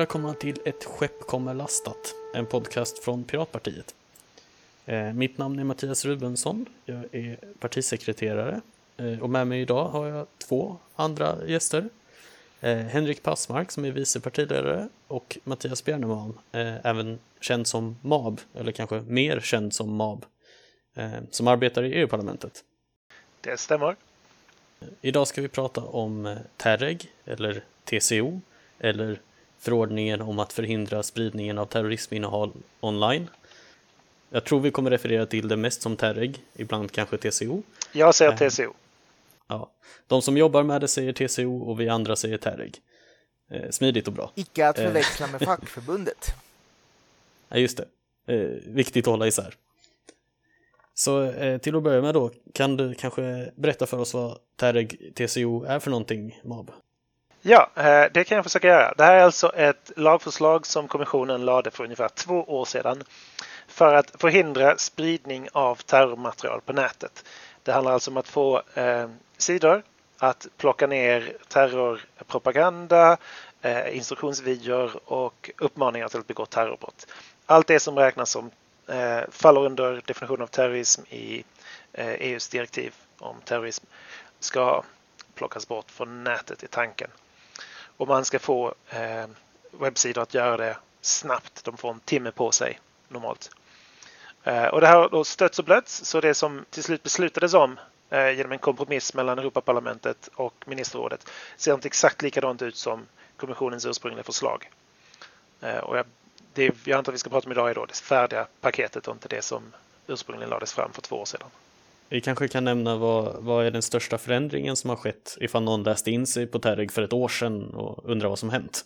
Välkomna till Ett skepp kommer lastat, en podcast från Piratpartiet. Eh, mitt namn är Mattias Rubensson, jag är partisekreterare eh, och med mig idag har jag två andra gäster. Eh, Henrik Passmark som är vice partiledare och Mattias Bjerneman, även känd som MAB, eller kanske mer känd som MAB, som arbetar i EU-parlamentet. Det stämmer. Idag ska vi prata om TEREG, eller TCO, eller förordningen om att förhindra spridningen av terrorisminnehåll online. Jag tror vi kommer referera till det mest som TEREG, ibland kanske TCO. Jag säger eh, TCO. Ja, de som jobbar med det säger TCO och vi andra säger TEREG. Eh, smidigt och bra. Icke att förväxla med fackförbundet. Ja, just det. Viktigt att hålla isär. Så till att börja med då, kan du kanske berätta för oss vad TEREG TCO är för någonting, MAB? Ja, eh, det kan jag försöka göra. Det här är alltså ett lagförslag som kommissionen lade för ungefär två år sedan för att förhindra spridning av terrormaterial på nätet. Det handlar alltså om att få eh, sidor att plocka ner terrorpropaganda, eh, instruktionsvideor och uppmaningar till att begå terrorbrott. Allt det som räknas som eh, faller under definition av terrorism i eh, EUs direktiv om terrorism ska plockas bort från nätet i tanken. Och man ska få eh, webbsidor att göra det snabbt. De får en timme på sig normalt. Eh, och det här har då stötts och blötts. Så det som till slut beslutades om eh, genom en kompromiss mellan Europaparlamentet och ministerrådet ser inte exakt likadant ut som kommissionens ursprungliga förslag. Eh, och jag, det jag antar att vi ska prata om idag är då det färdiga paketet och inte det som ursprungligen lades fram för två år sedan. Vi kanske kan nämna vad, vad är den största förändringen som har skett ifall någon läste in sig på Terreg för ett år sedan och undrar vad som hänt?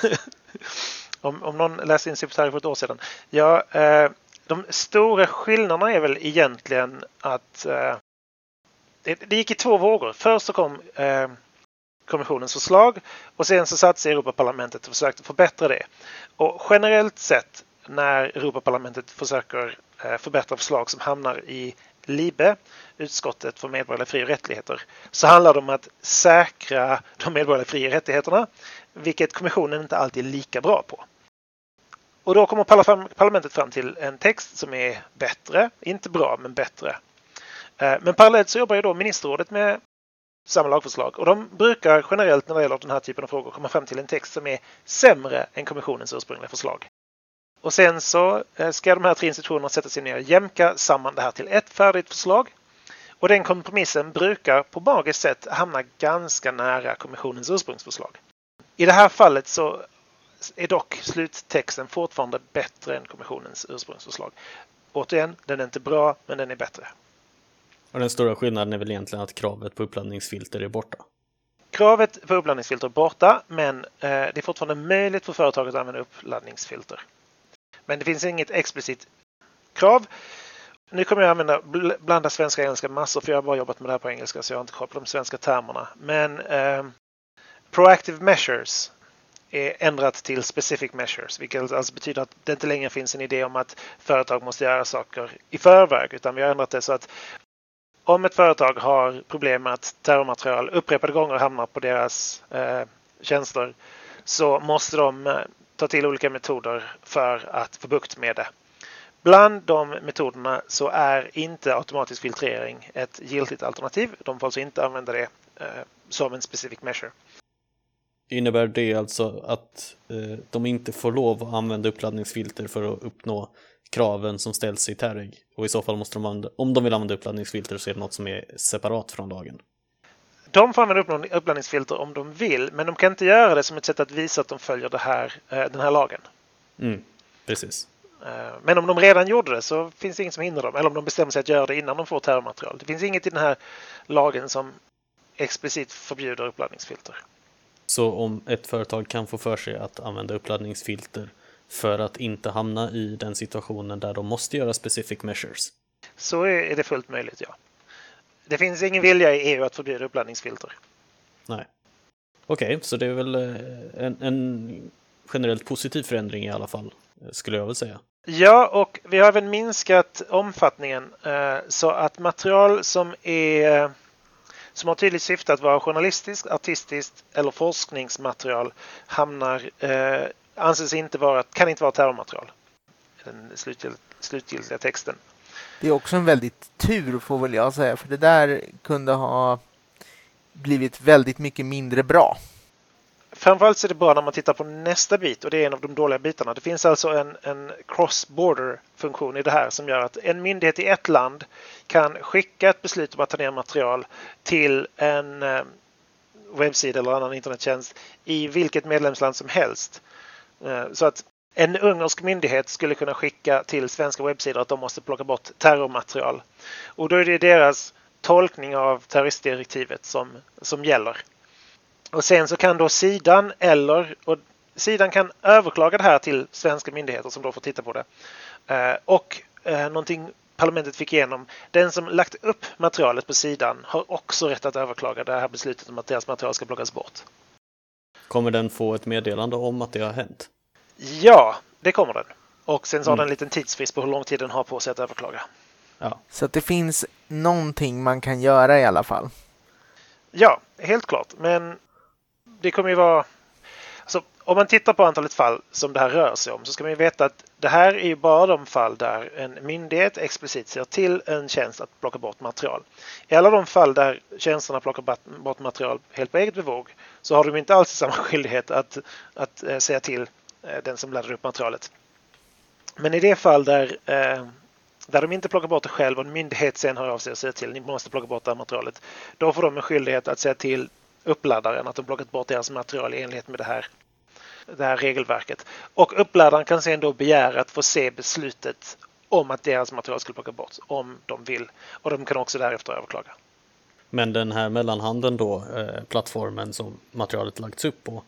om, om någon läste in sig på Terreg för ett år sedan? Ja, eh, de stora skillnaderna är väl egentligen att eh, det, det, gick i två vågor. Först så kom eh, kommissionens förslag och sen så satt sig Europaparlamentet och försökte förbättra det. Och generellt sett när Europaparlamentet försöker Eh, förbättra förslag som hamnar i LIBE, utskottet för medborgerliga fri och rättigheter, så handlar det om att säkra de medborgerliga fri och rättigheterna, vilket kommissionen inte alltid är lika bra på. Och då kommer parlamentet fram till en text som är bättre, inte bra men bättre. Eh, men parallellt så jobbar ju då ministerrådet med samma lagförslag och de brukar generellt när det gäller den här typen av frågor komma fram till en text som är sämre än kommissionens ursprungliga förslag. Och sen så eh, ska de här tre institutionerna sätta sig ner och jämka samman det här till ett färdigt förslag. Och den kompromissen brukar på magiskt sätt hamna ganska nära kommissionens ursprungsförslag. I det här fallet så är dock sluttexten fortfarande bättre än kommissionens ursprungsförslag. Återigen, den är inte bra, men den är bättre. Och den stora skillnaden är väl egentligen att kravet på uppladdningsfilter är borta? Kravet på uppladdningsfilter är borta, men eh, det är fortfarande möjligt för företaget att använda uppladdningsfilter. Men det finns inget explicit krav. Nu kommer jag använda blanda svenska och engelska massor för jag har bara jobbat med det här på engelska så jag har inte koll på de svenska termerna. Men eh, Proactive Measures är ändrat till Specific Measures, vilket alltså betyder att det inte längre finns en idé om att företag måste göra saker i förväg, utan vi har ändrat det så att om ett företag har problem med att terrormaterial upprepade gånger hamnar på deras eh, tjänster så måste de eh, ta till olika metoder för att få bukt med det. Bland de metoderna så är inte automatisk filtrering ett giltigt alternativ. De får alltså inte använda det eh, som en specific measure. Innebär det alltså att eh, de inte får lov att använda uppladdningsfilter för att uppnå kraven som ställs i Terrig? Och i så fall måste de använda, om de vill använda uppladdningsfilter så är det något som är separat från lagen? De får använda uppladdningsfilter om de vill, men de kan inte göra det som ett sätt att visa att de följer det här, eh, den här lagen. Mm, precis. Eh, men om de redan gjorde det så finns det inget som hindrar dem. Eller om de bestämmer sig att göra det innan de får terrormaterial. Det finns inget i den här lagen som explicit förbjuder uppladdningsfilter. Så om ett företag kan få för sig att använda uppladdningsfilter för att inte hamna i den situationen där de måste göra specific measures? Så är det fullt möjligt, ja. Det finns ingen vilja i EU att förbjuda uppladdningsfilter. Nej. Okej, okay, så det är väl eh, en, en generellt positiv förändring i alla fall, skulle jag väl säga. Ja, och vi har även minskat omfattningen eh, så att material som är som har tydligt syfte att vara journalistiskt, artistiskt eller forskningsmaterial hamnar, eh, anses inte vara, kan inte vara terrormaterial. Den slutgiltiga, slutgiltiga texten. Det är också en väldigt tur får väl jag säga, för det där kunde ha blivit väldigt mycket mindre bra. Framförallt så är det bra när man tittar på nästa bit och det är en av de dåliga bitarna. Det finns alltså en, en cross-border funktion i det här som gör att en myndighet i ett land kan skicka ett beslut om att ta ner material till en eh, webbsida eller annan internettjänst i vilket medlemsland som helst. Eh, så att en ungersk myndighet skulle kunna skicka till svenska webbsidor att de måste plocka bort terrormaterial. Och då är det deras tolkning av terroristdirektivet som, som gäller. Och sen så kan då sidan eller och sidan kan överklaga det här till svenska myndigheter som då får titta på det. Eh, och eh, någonting parlamentet fick igenom. Den som lagt upp materialet på sidan har också rätt att överklaga det här beslutet om att deras material ska plockas bort. Kommer den få ett meddelande om att det har hänt? Ja, det kommer den. Och sen så har Mm. den en liten tidsfrist på hur lång tid den har på sig att överklaga. Ja. Så att det finns någonting man kan göra i alla fall. Ja, helt klart. Men det kommer ju vara... Alltså, om man tittar på antalet fall som det här rör sig om så ska man ju veta att det här är ju bara de fall där en myndighet explicit ser till en tjänst att plocka bort material. I alla de fall där tjänsterna plockar bort- bort material helt på eget bevåg så har de inte alls samma skyldighet att, att eh, säga till Eh, den som laddar upp materialet. Men i det fall där, eh, där de inte plockar bort det själv och en myndighet sen hör av sig och säger till ni måste plocka bort det här materialet. Då får de en skyldighet att säga till uppladdaren att de plockat bort deras material i enlighet med det här, det här regelverket. Och uppladdaren kan sen då begära att få se beslutet om att deras material skulle plockas bort om de vill. Och de kan också därefter överklaga. Men den här mellanhanden då, eh, plattformen som materialet lagts upp på,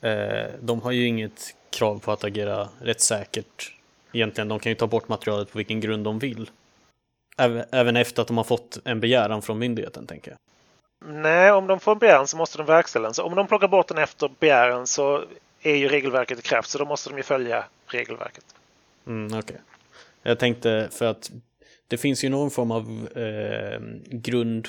eh, de har ju inget krav på att agera rättssäkert. Egentligen, de kan ju ta bort materialet på vilken grund de vill. Även, efter att de har fått en begäran från myndigheten, tänker jag. Nej, om de får en begäran så måste de verkställa den. Så om de plockar bort den efter begäran så är ju regelverket i kraft. Så då måste de ju följa regelverket. Mm, okej. Jag tänkte för att det finns ju någon form av eh, grund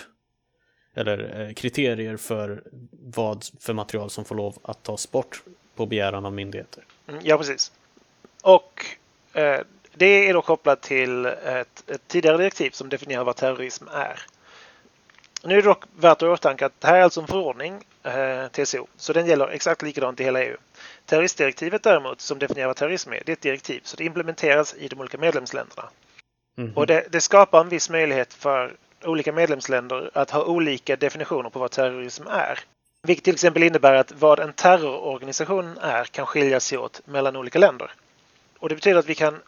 eller eh, kriterier för vad för material som får lov att tas bort på begäran av myndigheter. Mm, Ja, precis. Och eh, det är då kopplat till ett, ett tidigare direktiv som definierar vad terrorism är. Nu är det dock värt att åtanke att det här är alltså en förordning, eh, TCO, så den gäller exakt likadant i hela EU. Terroristdirektivet däremot, som definierar vad terrorism är, det är ett direktiv, så det implementeras i de olika medlemsländerna. Mhm. Och det, det skapar en viss möjlighet för olika medlemsländer att ha olika definitioner på vad terrorism är. Vilket till exempel innebär att vad en terrororganisation är kan skilja sig åt mellan olika länder. Och det betyder att vi kan eh,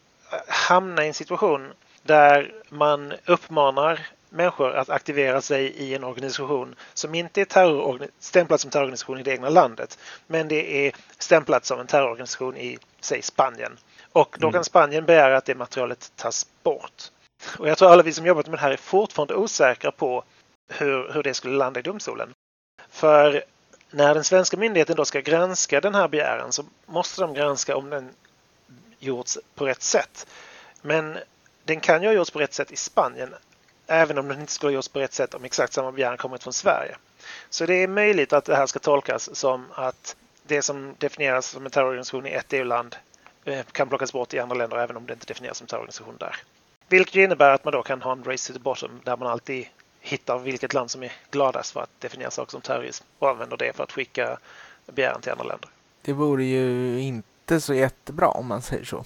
hamna i en situation där man uppmanar människor att aktivera sig i en organisation som inte är stämplad som terrororganisation i det egna landet. Men det är stämplat som en terrororganisation i, säg Spanien. Och då Mm. kan Spanien begära att det materialet tas bort. Och jag tror alla vi som jobbat med det här är fortfarande osäkra på hur, hur det skulle landa i domstolen. För när den svenska myndigheten då ska granska den här begäran så måste de granska om den gjorts på rätt sätt. Men den kan ju ha gjorts på rätt sätt i Spanien även om den inte skulle ha gjorts på rätt sätt om exakt samma begäran kommit från Sverige. Så det är möjligt att det här ska tolkas som att det som definieras som en terrororganisation i ett EU-land eh, kan plockas bort i andra länder även om det inte definieras som terrororganisation där. Vilket innebär att man då kan ha en race to the bottom där man alltid hittar vilket land som är gladast för att definiera saker som terrorism och använder det för att skicka begäran till andra länder. Det vore ju inte så jättebra om man säger så.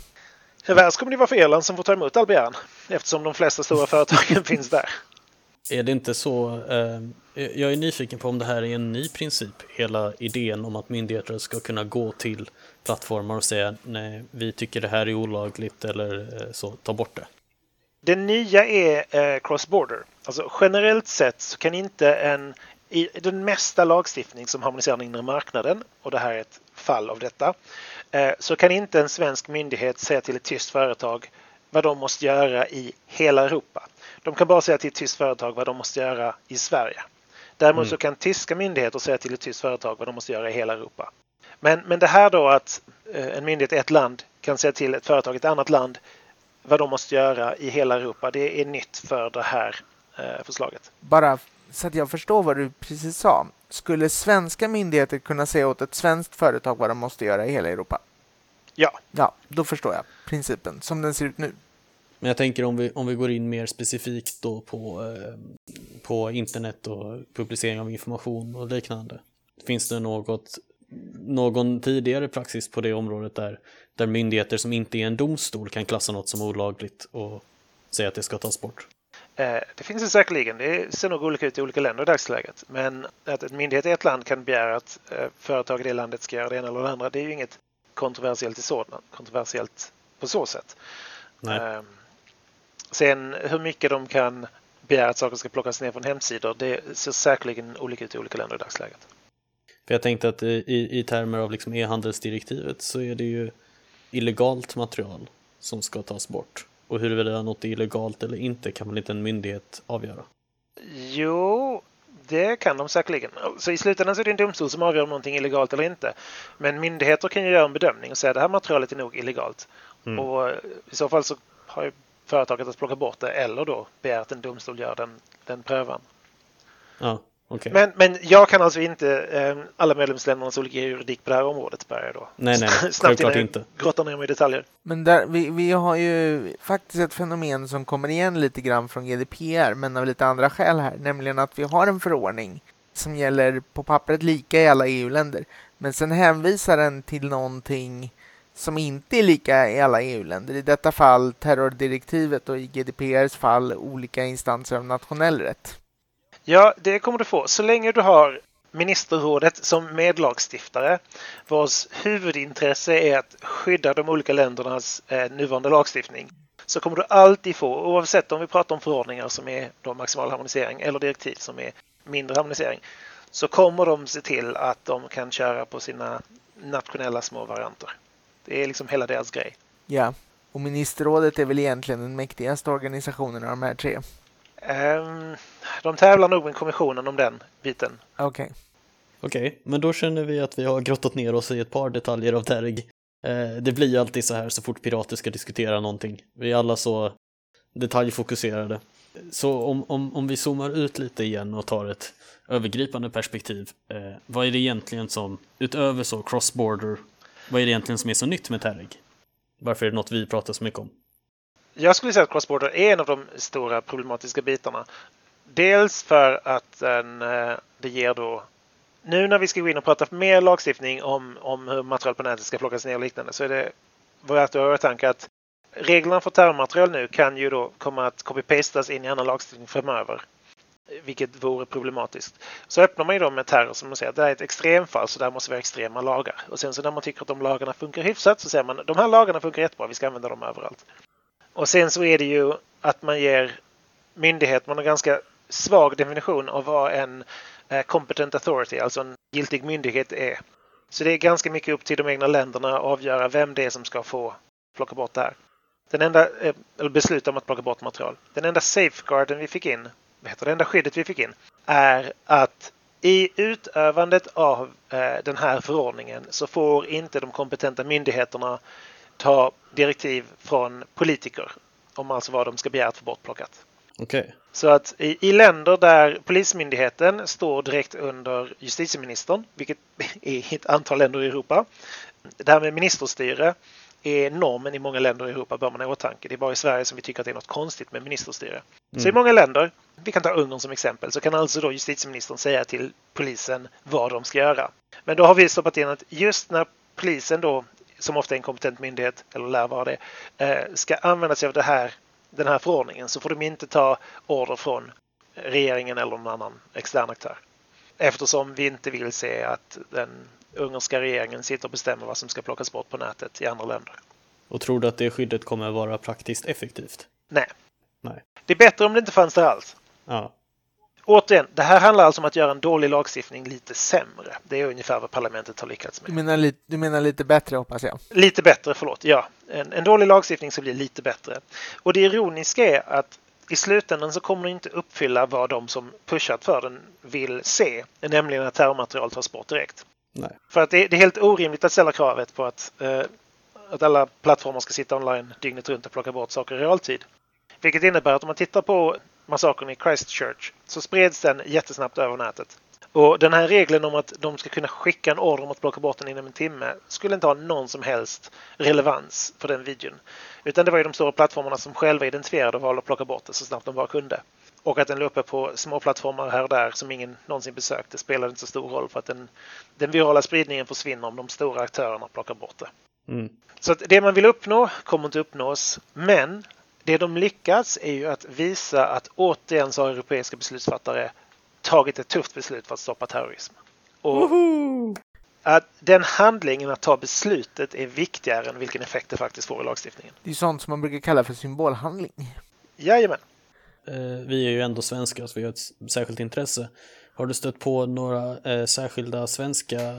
Värst kommer det vara för Irland som får ta emot all begäran eftersom de flesta stora företagen finns där. Är det inte så, eh, jag är nyfiken på om det här är en ny princip, hela idén om att myndigheter ska kunna gå till plattformar och säga nej, vi tycker det här är olagligt eller eh, så, ta bort det. Det nya är eh, cross-border. Alltså generellt sett så kan inte en i den mesta lagstiftning som harmoniserar den inre marknaden, och det här är ett fall av detta, eh, så kan inte en svensk myndighet säga till ett tyst företag vad de måste göra i hela Europa. De kan bara säga till ett tyst företag vad de måste göra i Sverige. Däremot Mm. så kan tyska myndigheter säga till ett tyst företag vad de måste göra i hela Europa. Men, men det här då att eh, en myndighet i ett land kan säga till ett företag i ett annat land vad de måste göra i hela Europa, det är nytt för det här förslaget. Bara så att jag förstår vad du precis sa. Skulle svenska myndigheter kunna säga åt ett svenskt företag vad de måste göra i hela Europa? Ja. Ja, då förstår jag principen som den ser ut nu. Men jag tänker om vi, om vi går in mer specifikt då på, eh, på internet och publicering av information och liknande. Finns det något, någon tidigare praxis på det området där, där myndigheter som inte är en domstol kan klassa något som olagligt och säga att det ska tas bort? Eh, det finns det säkerligen. Det ser nog olika ut i olika länder i dagsläget. Men att en myndighet i ett land kan begära att eh, företag i det landet ska göra det ena eller det andra, det är ju inget kontroversiellt i sådant, kontroversiellt på så sätt. Nej. Ehm, Sen hur mycket de kan begära att saker ska plockas ner från hemsidor, det ser säkerligen olika ut i olika länder i dagsläget. För jag tänkte att i, i termer av liksom e-handelsdirektivet så är det ju illegalt material som ska tas bort. Och huruvida något är illegalt eller inte kan väl inte en myndighet avgöra? Jo, det kan de säkerligen. Så i slutändan så är det en domstol som avgör om någonting är illegalt eller inte. Men myndigheter kan ju göra en bedömning och säga att det här materialet är nog illegalt. Mm. Och i så fall så har ju företaget att plocka bort det eller då begära att en domstol gör den, den prövan. Ja, okej. Men, men jag kan alltså inte eh, alla medlemsländernas olika juridik på det här området börjar då. Nej, nej, Snabbt självklart innan jag inte. grottar ner mig i detaljer. Men där, vi, vi har ju faktiskt ett fenomen som kommer igen lite grann från GDPR, men av lite andra skäl här, nämligen att vi har en förordning som gäller på pappret lika i alla EU-länder, men sen hänvisar den till någonting som inte är lika i alla EU-länder. I detta fall terrordirektivet och i GDPRs fall olika instanser av nationell rätt. Ja, det kommer du få. Så länge du har ministerrådet som medlagstiftare vars huvudintresse är att skydda de olika ländernas eh, nuvarande lagstiftning så kommer du alltid få, oavsett om vi pratar om förordningar som är då maximal harmonisering eller direktiv som är mindre harmonisering, så kommer de se till att de kan köra på sina nationella små varianter. Det är liksom hela deras grej. Ja, och ministerrådet är väl egentligen den mäktigaste organisationen av de här tre. Ehm, de tävlar nog med kommissionen om den biten. Okej. Okej, men då känner vi att vi har grottat ner oss i ett par detaljer av Terg. Eh, det blir ju alltid så här så fort pirater ska diskutera någonting. Vi är alla så detaljfokuserade. Så om, om, om vi zoomar ut lite igen och tar ett övergripande perspektiv. Eh, vad är det egentligen som, utöver så cross-border, vad är det egentligen som är så nytt med Terg? Varför är det något vi pratar så mycket om? Jag skulle säga att Cross-Border är en av de stora problematiska bitarna. Dels för att den, eh, det ger då nu när vi ska gå in och prata mer lagstiftning om, om hur material på nätet ska plockas ner och liknande så är det värt att ha i åtanke att reglerna för terrormaterial nu kan ju då komma att copy-pastas in i annan lagstiftning framöver. Vilket vore problematiskt. Så öppnar man ju då med terror som man säger det här är ett extremfall så där måste vi ha extrema lagar. Och sen så när man tycker att de lagarna funkar hyfsat så säger man de här lagarna funkar jättebra, vi ska använda dem överallt. Och sen så är det ju att man ger myndighet, man har en ganska svag definition av vad en eh, competent authority, alltså en giltig myndighet är. Så det är ganska mycket upp till de egna länderna att avgöra vem det är som ska få plocka bort det här. Den enda, eh, eller besluta om att plocka bort material. Den enda safeguarden vi fick in, heter det, enda skyddet vi fick in, är att i utövandet av eh, den här förordningen så får inte de kompetenta myndigheterna ta direktiv från politiker om alltså vad de ska begära att få bortplockat. Okej, Så att i, i länder där Polismyndigheten står direkt under justitieministern, vilket är ett antal länder i Europa. Det här med ministerstyre är normen i många länder i Europa, bör man ha i åtanke. Det är bara i Sverige som vi tycker att det är något konstigt med ministerstyre. Så i många länder, vi kan ta Ungern som exempel, så kan alltså då justitieministern säga till polisen vad de ska göra. Men då har vi stoppat in att just när polisen då, som ofta är en kompetent myndighet, eller lär vara det, eh, ska använda sig av det här, den här förordningen så får de inte ta order från regeringen eller någon annan extern aktör. Eftersom vi inte vill se att den ungerska regeringen sitter och bestämmer vad som ska plockas bort på nätet i andra länder. och tror du att det skyddet kommer vara praktiskt effektivt? Nej. Nej. Det är bättre om det inte fanns där alls. Ja, Återigen, det här handlar alltså om att göra en dålig lagstiftning lite sämre. Det är ungefär vad parlamentet har lyckats Du, med. menar lite, du menar lite bättre hoppas jag? Lite bättre, förlåt. Ja, en, en dålig lagstiftning ska bli lite bättre. Och det ironiska är att i slutändan så kommer den inte uppfylla vad de som pushat för den vill se, nämligen att terrormaterial tas bort direkt. nej. För att det, det är helt orimligt att ställa kravet på att, eh, att alla plattformar ska sitta online dygnet runt och plocka bort saker i realtid. Vilket innebär att om man tittar på massakern i Christchurch så spreds den jättesnabbt över nätet. Och den här regeln om att de ska kunna skicka en order om att plocka bort den inom en timme skulle inte ha någon som helst relevans för den videon. Utan det var ju de stora plattformarna som själva identifierade och valde att plocka bort det så snabbt de bara kunde. Och att den låg uppe på små plattformar här och där som ingen någonsin besökte spelade inte så stor roll för att den, den virala spridningen försvinner om de stora aktörerna plockar bort det. Mm. Så det man vill uppnå kommer inte uppnås. Men det de lyckats är ju att visa att återigen så har europeiska beslutsfattare tagit ett tufft beslut för att stoppa terrorism. Och Woho! att den handlingen att ta beslutet är viktigare än vilken effekt det faktiskt får i lagstiftningen. Det är sånt som man brukar kalla för symbolhandling. Jajamän. Eh, vi är ju ändå svenskar så vi har ett särskilt intresse. Har du stött på några eh, särskilda svenska eh,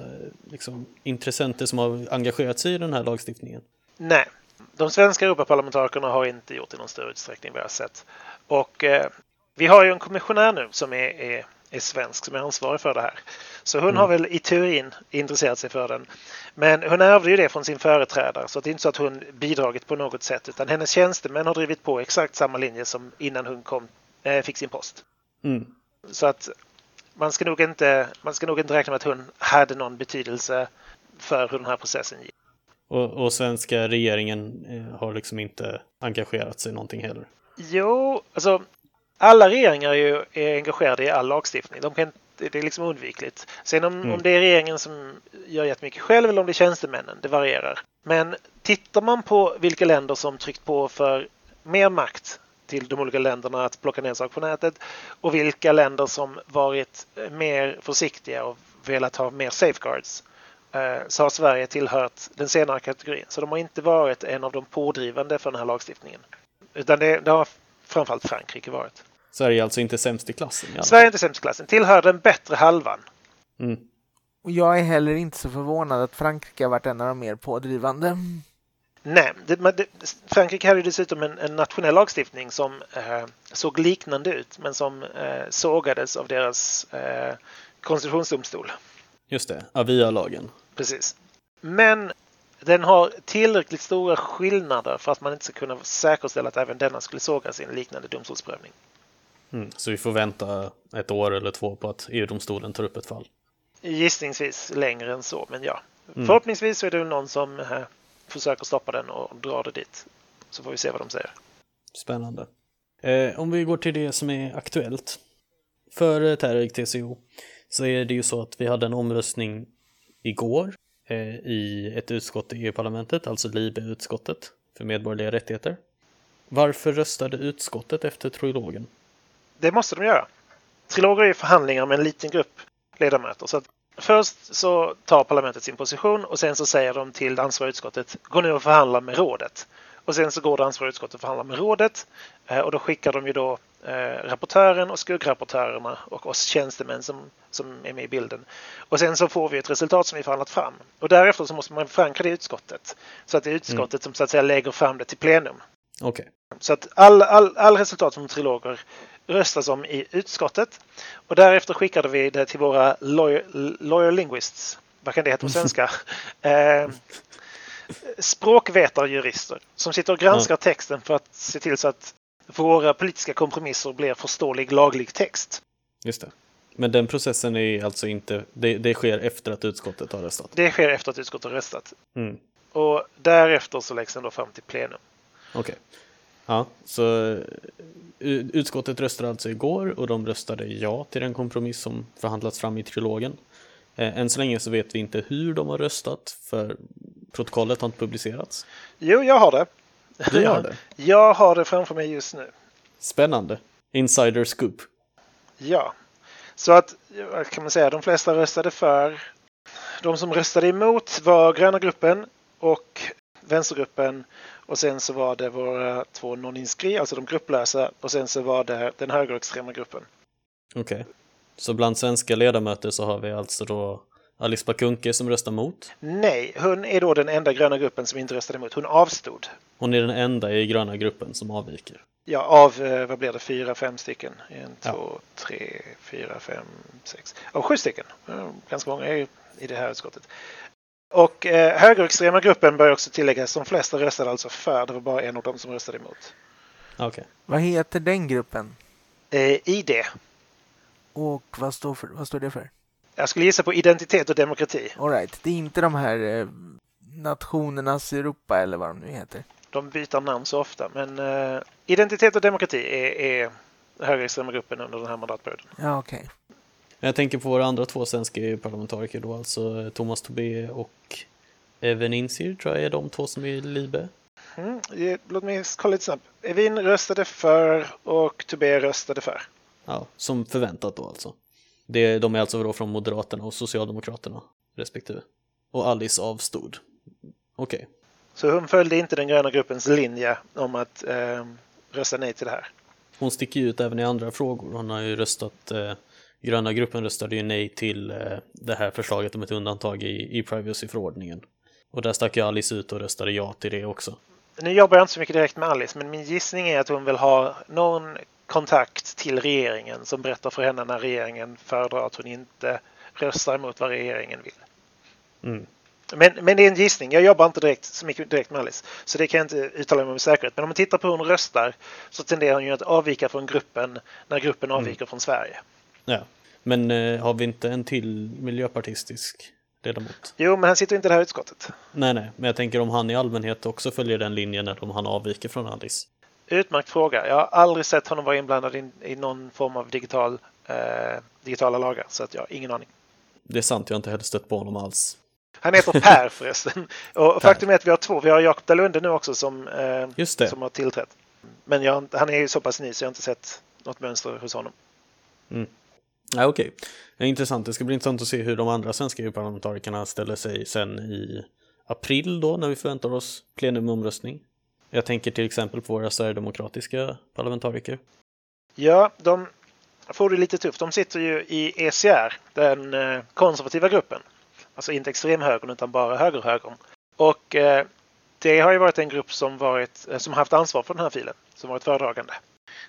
liksom, intressenter som har engagerat sig i den här lagstiftningen? Nej, de svenska Europaparlamentarikerna har inte gjort det i någon större utsträckning vad jag har sett. Och eh, vi har ju en kommissionär nu som är, är, är svensk som är ansvarig för det här. Så hon Mm. har väl i teorin intresserat sig för den. Men hon ärvde ju det från sin företrädare så det är inte så att hon bidragit på något sätt utan hennes tjänstemän har drivit på exakt samma linje som innan hon kom, eh, fick sin post. Mm. Så att man ska, nog inte, man ska nog inte räkna med att hon hade någon betydelse för hur den här processen gick. Och, och svenska regeringen eh, har liksom inte engagerat sig någonting heller. Jo, alltså alla regeringar är ju är engagerade i all lagstiftning. De kan, det är liksom undvikligt. Sen om, Mm. om det är regeringen som gör jättemycket själv eller om det är tjänstemännen, det varierar. Men tittar man på vilka länder som tryckt på för mer makt till de olika länderna att plocka ner saker på nätet och vilka länder som varit mer försiktiga och velat ha mer safeguards så har Sverige tillhört den senare kategorin. Så de har inte varit en av de pådrivande för den här lagstiftningen. Utan det, det har framförallt Frankrike varit. Sverige är alltså inte sämst i klassen. fall. Sverige är inte sämst i klassen, tillhör den bättre halvan. Mm. Och jag är heller inte så förvånad att Frankrike har varit en av de mer pådrivande. Nej, det, men det, Frankrike hade ju dessutom en, en nationell lagstiftning som eh, såg liknande ut men som eh, sågades av deras eh, konstitutionsdomstol. Just det, Avia-lagen. Precis. Men den har tillräckligt stora skillnader för att man inte ska kunna säkerställa att även denna skulle sågas i en liknande domstolsprövning. Mm. Så vi får vänta ett år eller två på att EU-domstolen tar upp ett fall. Gissningsvis längre än så, men ja. Mm. Förhoppningsvis så är det någon som eh, försöker stoppa den och drar det dit. Så får vi se vad de säger. Spännande. Eh, om vi går till det som är aktuellt. För Terreg TCO så är det ju så att vi hade en omröstning igår eh, i ett utskott i EU-parlamentet, alltså LIBE-utskottet för medborgerliga rättigheter. Varför röstade utskottet efter trilogen? Det måste de göra. Triloger är förhandlingar med en liten grupp ledamöter. Så att först så tar parlamentet sin position och sen så säger de till det ansvariga utskottet gå nu och förhandla med rådet. Och sen så går det ansvariga utskottet och förhandlar med rådet eh, och då skickar de ju då eh, rapportören och skuggrapportörerna och oss tjänstemän som, som är med i bilden. Och sen så får vi ett resultat som vi förhandlat fram. Och därefter så måste man förankra det i utskottet. Så att det är utskottet som så att säga lägger fram det till plenum. Okej, Så att all, all, all resultat från triloger röstas om i utskottet och därefter skickade vi det till våra lawyer, lawyer linguists. Vad kan det heta på svenska? eh, språkvetarjurister som sitter och granskar texten för att se till så att våra politiska kompromisser blir förståelig laglig text. just det. Men den processen är alltså inte, det, det sker efter att utskottet har röstat. Det sker efter att utskottet har röstat. Mm. Och därefter så läggs den då fram till plenum. Okej. Ja, så eh, utskottet röstade alltså igår och de röstade ja till den kompromiss som förhandlats fram i trilogen. Eh, än så länge så vet vi inte hur de har röstat för protokollet har inte publicerats. Jo, jag har det. Du har det. Jag har det framför mig just nu. Spännande. Insider scoop. Ja, så att vad kan man säga, de flesta röstade för. De som röstade emot var gröna gruppen och vänstergruppen och sen så var det våra två non-inscri, alltså de grupplösa och sen så var det den högerextrema gruppen. Okej. Så bland svenska ledamöter så har vi alltså då Alice Bakunke som röstar mot. Nej, hon är då den enda gröna gruppen som inte röstade emot. Hon avstod. Hon är den enda i gröna gruppen som avviker. Ja, av eh, vad blir det, fyra, fem stycken? En, Ja. två, tre, fyra, fem, sex. Av sju stycken. Ganska många är i det här utskottet. Och eh, högerextrema gruppen bör också tilläggas. De flesta röstade alltså för. Det var bara en av dem som röstade emot. Okej. Vad heter den gruppen? Eh, ID. Och vad står, för, vad står det för? Jag skulle gissa på identitet och demokrati. All right. Det är inte de här eh, nationernas Europa eller vad de nu heter. De byter namn så ofta, men eh, identitet och demokrati är, är högerextrema gruppen under den här mandatperioden. Ja, okej. Jag tänker på våra andra två svenska EU-parlamentariker då, alltså Thomas Tobé och Even Incir tror jag är de två som är i Libe. Mm, låt mig kolla lite snabbt. Evin röstade för och Tobé röstade för. Ja, som förväntat då alltså. Det, de är alltså då från Moderaterna och Socialdemokraterna respektive. Och Alice avstod. Okej. Så hon följde inte den gröna gruppens linje om att eh, rösta nej till det här. Hon sticker ut även i andra frågor. Hon har ju röstat, eh, gröna gruppen röstade ju nej till eh, det här förslaget om ett undantag i, i privacyförordningen. Och där stack ju Alice ut och röstade ja till det också. Nu jobbar jag inte så mycket direkt med Alice, men min gissning är att hon vill ha någon kontakt till regeringen som berättar för henne när regeringen föredrar att hon inte röstar emot vad regeringen vill. Mm. Men, men det är en gissning. Jag jobbar inte direkt, så mycket direkt med Alice. Så det kan jag inte uttala mig med säkerhet. Men om man tittar på hur hon röstar så tenderar hon ju att avvika från gruppen när gruppen avviker från Sverige. Ja. Men eh, har vi inte en till miljöpartistisk ledamot? Jo, men han sitter inte i det här utskottet. Nej, nej, men jag tänker om han i allmänhet också följer den linjen om han avviker från Alice. Utmärkt fråga. Jag har aldrig sett honom vara inblandad i, i någon form av digital, eh, digitala lagar, så att jag har ingen aning. Det är sant, jag har inte heller stött på honom alls. Han heter Per förresten. Och faktum är att vi har två. Vi har Jakob Dalunde nu också som, eh, som har tillträtt. Men jag, han är ju så pass ny så jag har inte sett något mönster hos honom. Ja, Okej, okay. intressant. Det ska bli intressant att se hur de andra svenska EU-parlamentarikerna ställer sig sen i april då när vi förväntar oss plenumomröstning. Jag tänker till exempel på våra sverigedemokratiska parlamentariker. Ja, de får det lite tufft. De sitter ju i ECR, den eh, konservativa gruppen. Alltså inte extremhögern utan bara högerhögern. Och eh, det har ju varit en grupp som, varit, eh, som haft ansvar för den här filen, som varit föredragande.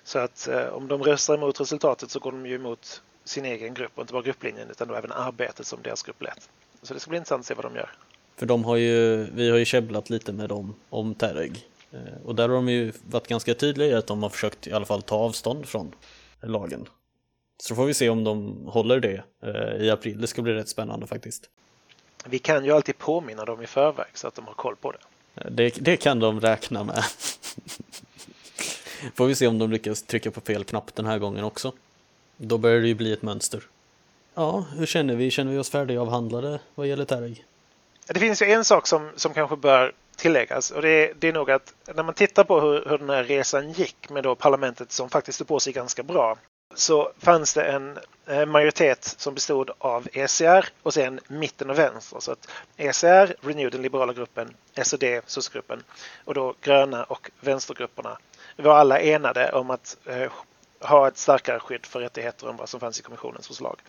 Så att eh, om de röstar emot resultatet så går de ju emot sin egen grupp och inte bara grupplinjen utan då även arbetet som deras grupp lät. Så det ska bli intressant att se vad de gör. För de har ju, vi har ju käbblat lite med dem om Terreg. Eh, Och där har de ju varit ganska tydliga i att de har försökt i alla fall ta avstånd från lagen. Så får vi se om de håller det eh, i april. Det ska bli rätt spännande faktiskt. Vi kan ju alltid påminna dem i förväg så att de har koll på det. Eh, Det, det kan de räkna med. Får vi se om de lyckas trycka på fel knapp den här gången också. Då börjar det ju bli ett mönster. Ja, hur känner vi? Känner vi oss färdigavhandlade vad gäller Terreg? Det finns ju en sak som, som kanske bör tilläggas alltså, och det är, det är nog att när man tittar på hur, hur den här resan gick med då parlamentet som faktiskt stod på sig ganska bra så fanns det en eh, majoritet som bestod av ECR och sen mitten och vänster. Så att ECR, Renew, den liberala gruppen, SOD, SOS-gruppen och då gröna och vänstergrupperna var alla enade om att eh, ha ett starkare skydd för rättigheter än vad som fanns i kommissionens förslag.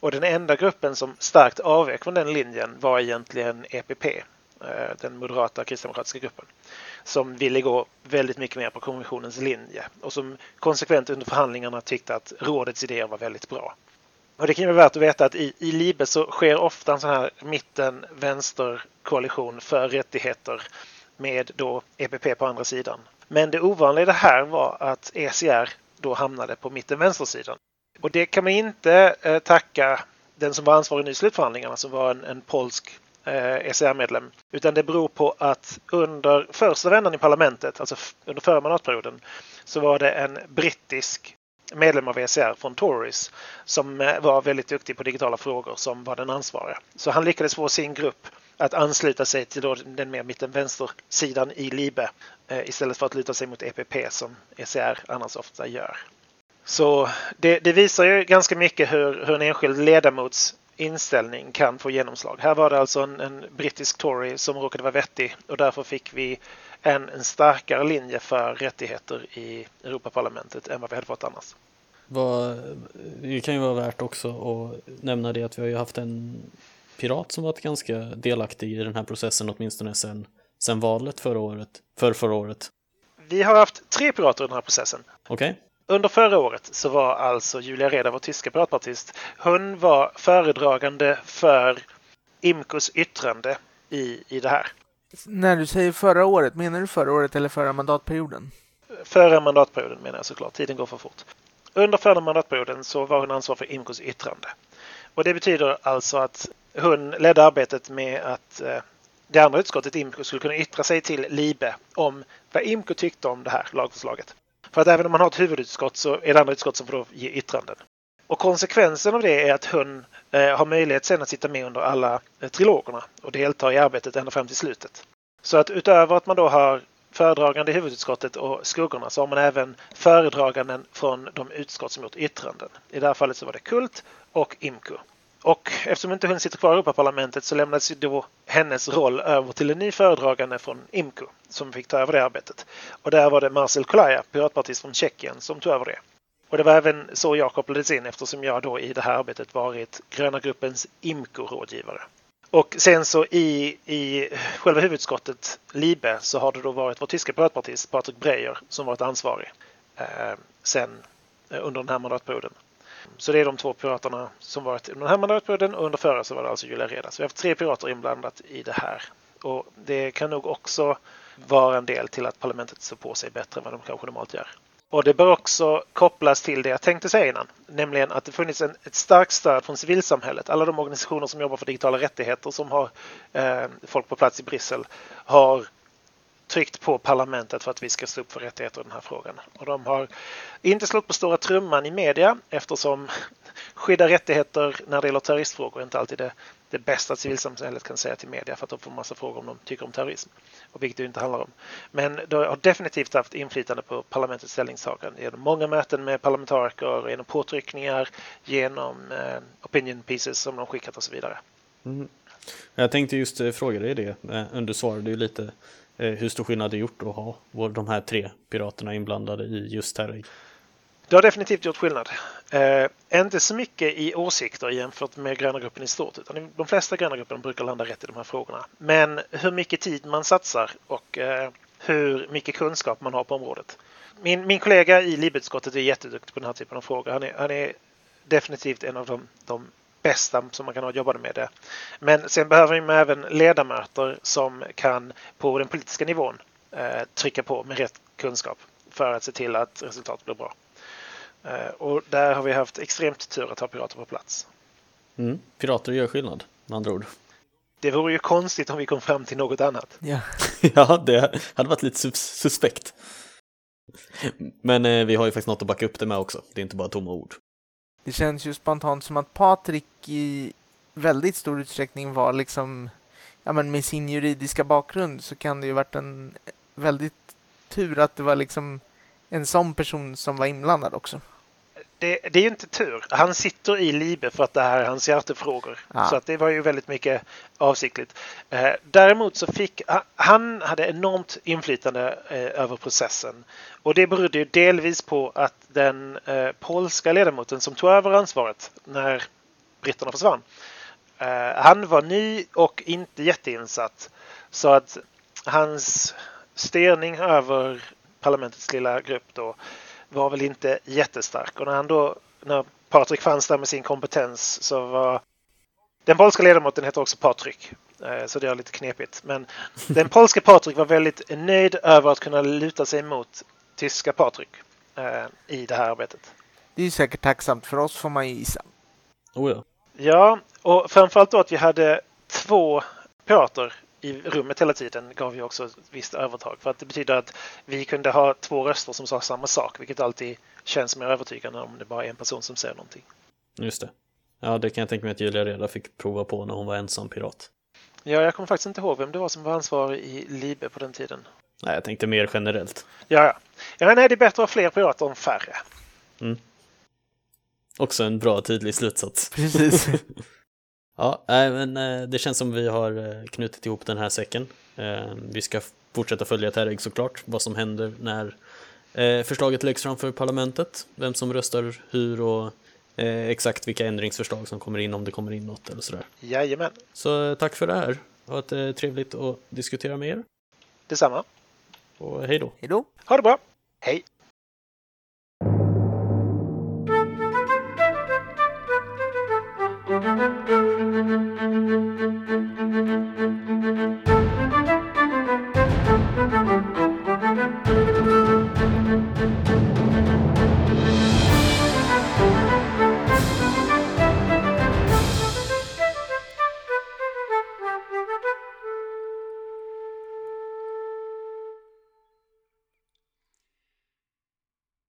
Och den enda gruppen som starkt avvek från den linjen var egentligen EPP, Eh, den moderata kristdemokratiska gruppen, som ville gå väldigt mycket mer på kommissionens linje och som konsekvent under förhandlingarna tyckte att rådets idéer var väldigt bra. Och det kan ju vara värt att veta att i, i Libe så sker ofta en sån här mitten-vänster-koalition för rättigheter med då EPP på andra sidan. Men det ovanliga i det här var att ECR då hamnade på mitten-vänstersidan. Och det kan man inte eh, tacka den som var ansvarig i slutförhandlingarna som var en, en polsk eh, ECR-medlem. Utan det beror på att under första vändan i parlamentet, alltså under förra mandatperioden, så var det en brittisk medlem av ECR från Tories som eh, var väldigt duktig på digitala frågor som var den ansvariga. Så han lyckades få sin grupp att ansluta sig till då den mer mitten-vänstersidan i Libe eh, istället för att luta sig mot EPP som ECR annars ofta gör. Så det, det visar ju ganska mycket hur, hur en enskild ledamots inställning kan få genomslag. Här var det alltså en, en brittisk Tory som råkade vara vettig och därför fick vi en, en starkare linje för rättigheter i Europaparlamentet än vad vi hade fått annars. Vad, det kan ju vara värt också att nämna det att vi har ju haft en pirat som varit ganska delaktig i den här processen åtminstone sen, sen valet förra året, för förra året. Vi har haft tre pirater i den här processen. Okej? Under förra året så var alltså Julia Reda, vår tyska piratpartist, hon var föredragande för IMCOs yttrande i, i det här. När du säger förra året, menar du förra året eller förra mandatperioden? Förra mandatperioden menar jag såklart, tiden går för fort. under förra mandatperioden så var hon ansvarig för IMCOs yttrande. Och det betyder alltså att hon ledde arbetet med att eh, det andra utskottet, IMCO, skulle kunna yttra sig till LIBE om vad IMCO tyckte om det här lagförslaget. För att även om man har ett huvudutskott så är det andra utskott som får ge yttranden. Och konsekvensen av det är att hon eh, har möjlighet sen att sitta med under alla eh, trilogerna och delta i arbetet ända fram till slutet. Så att utöver att man då har föredragande i huvudutskottet och skuggorna så har man även föredraganden från de utskott som gjort yttranden. I det här fallet så var det KULT och IMCO. Och eftersom inte hon sitter kvar i Europaparlamentet så lämnades då hennes roll över till en ny föredragande från IMCO som fick ta över det arbetet. Och där var det Marcel Kolaja, piratpartist från Tjeckien, som tog över det. Och det var även så jag kopplades in eftersom jag då i det här arbetet varit gröna gruppens IMCO-rådgivare. Och sen så i, i själva huvudskottet LIBE så har det då varit vår tyska piratpartist Patrik Breyer som varit ansvarig eh, sen eh, under den här mandatperioden. Så det är de två piraterna som varit under den här mandatperioden och under förra så var det alltså Julia Reda. Så vi har haft tre pirater inblandat i det här. Och det kan nog också vara en del till att parlamentet står på sig bättre än vad de kanske normalt gör. Och det bör också kopplas till det jag tänkte säga innan, nämligen att det funnits en, ett starkt stöd från civilsamhället. Alla de organisationer som jobbar för digitala rättigheter som har eh, folk på plats i Bryssel har tryckt på parlamentet för att vi ska stå upp för rättigheter i den här frågan. Och de har inte slått på stora trumman i media eftersom skydda rättigheter när det gäller terroristfrågor är inte alltid det, det bästa civilsamhället kan säga till media för att de får massa frågor om de tycker om terrorism. Och vilket det inte handlar om. Men de har definitivt haft inflytande på parlamentets ställningstagande genom många möten med parlamentariker, genom påtryckningar, genom eh, opinion pieces som de skickat och så vidare. Mm. Jag tänkte just eh, fråga dig det. Eh, du svarade ju lite Eh, hur stor skillnad det gjort att ha de här tre piraterna inblandade i just Terreg. Det har definitivt gjort skillnad. Eh, inte så mycket i åsikter jämfört med gröna gruppen i stort. Utan de flesta gröna grupperna brukar landa rätt i de här frågorna. Men hur mycket tid man satsar och eh, hur mycket kunskap man har på området. Min, min kollega i LIB-utskottet är jätteduktig på den här typen av frågor. Han är, han är definitivt en av de, de bästa som man kan ha jobbade med det. Men sen behöver man även ledamöter som kan på den politiska nivån eh, trycka på med rätt kunskap för att se till att resultatet blir bra. Eh, och där har vi haft extremt tur att ha pirater på plats. Mm. Pirater gör skillnad, med andra ord. Det vore ju konstigt om vi kom fram till något annat. Ja, ja det hade varit lite sus suspekt. Men eh, vi har ju faktiskt något att backa upp det med också. Det är inte bara tomma ord det känns ju spontant som att Patrik i väldigt stor utsträckning var liksom, ja men med sin juridiska bakgrund så kan det ju varit en väldigt tur att det var liksom en sån person som var inblandad också. Det, det är ju inte tur. Han sitter i Libe för att det här är hans hjärtefrågor. Ja. Så att det var ju väldigt mycket avsiktligt. Eh, däremot så fick han hade enormt inflytande eh, över processen. Och det berodde ju delvis på att den eh, polska ledamoten som tog över ansvaret när britterna försvann. Eh, han var ny och inte jätteinsatt. Så att hans styrning över parlamentets lilla grupp då var väl inte jättestark. Och när han då, när Patrik fanns där med sin kompetens så var den polska ledamoten heter också Patrik, eh, så det är lite knepigt. Men den polska Patrik var väldigt nöjd över att kunna luta sig mot tyska Patrik eh, i det här arbetet. Det är ju säkert tacksamt för oss får man ju gissa. Oh ja. Ja, och framförallt då att vi hade två pirater i rummet hela tiden gav ju också ett visst övertag. För att det betyder att vi kunde ha två röster som sa samma sak, vilket alltid känns mer övertygande om det bara är en person som säger någonting. Just det. Ja, det kan jag tänka mig att Julia Reda fick prova på när hon var ensam pirat. Ja, jag kommer faktiskt inte ihåg vem det var som var ansvarig i Libe på den tiden. Nej, jag tänkte mer generellt. Ja, ja. ja nej, det är bättre att ha fler pirater än färre. Mm. Också en bra tydlig slutsats. Precis. Ja, nej, men eh, det känns som vi har eh, knutit ihop den här säcken. Eh, Vi ska fortsätta följa Terreg såklart, vad som händer när förslaget läggs fram för parlamentet, vem som röstar hur och exakt vilka ändringsförslag som kommer in om det kommer in något eller sådär. Jajamän, Så tack för det här. Det har varit eh, trevligt att diskutera med er detsamma. och hej då. Hej då. Ha det bra. Hej!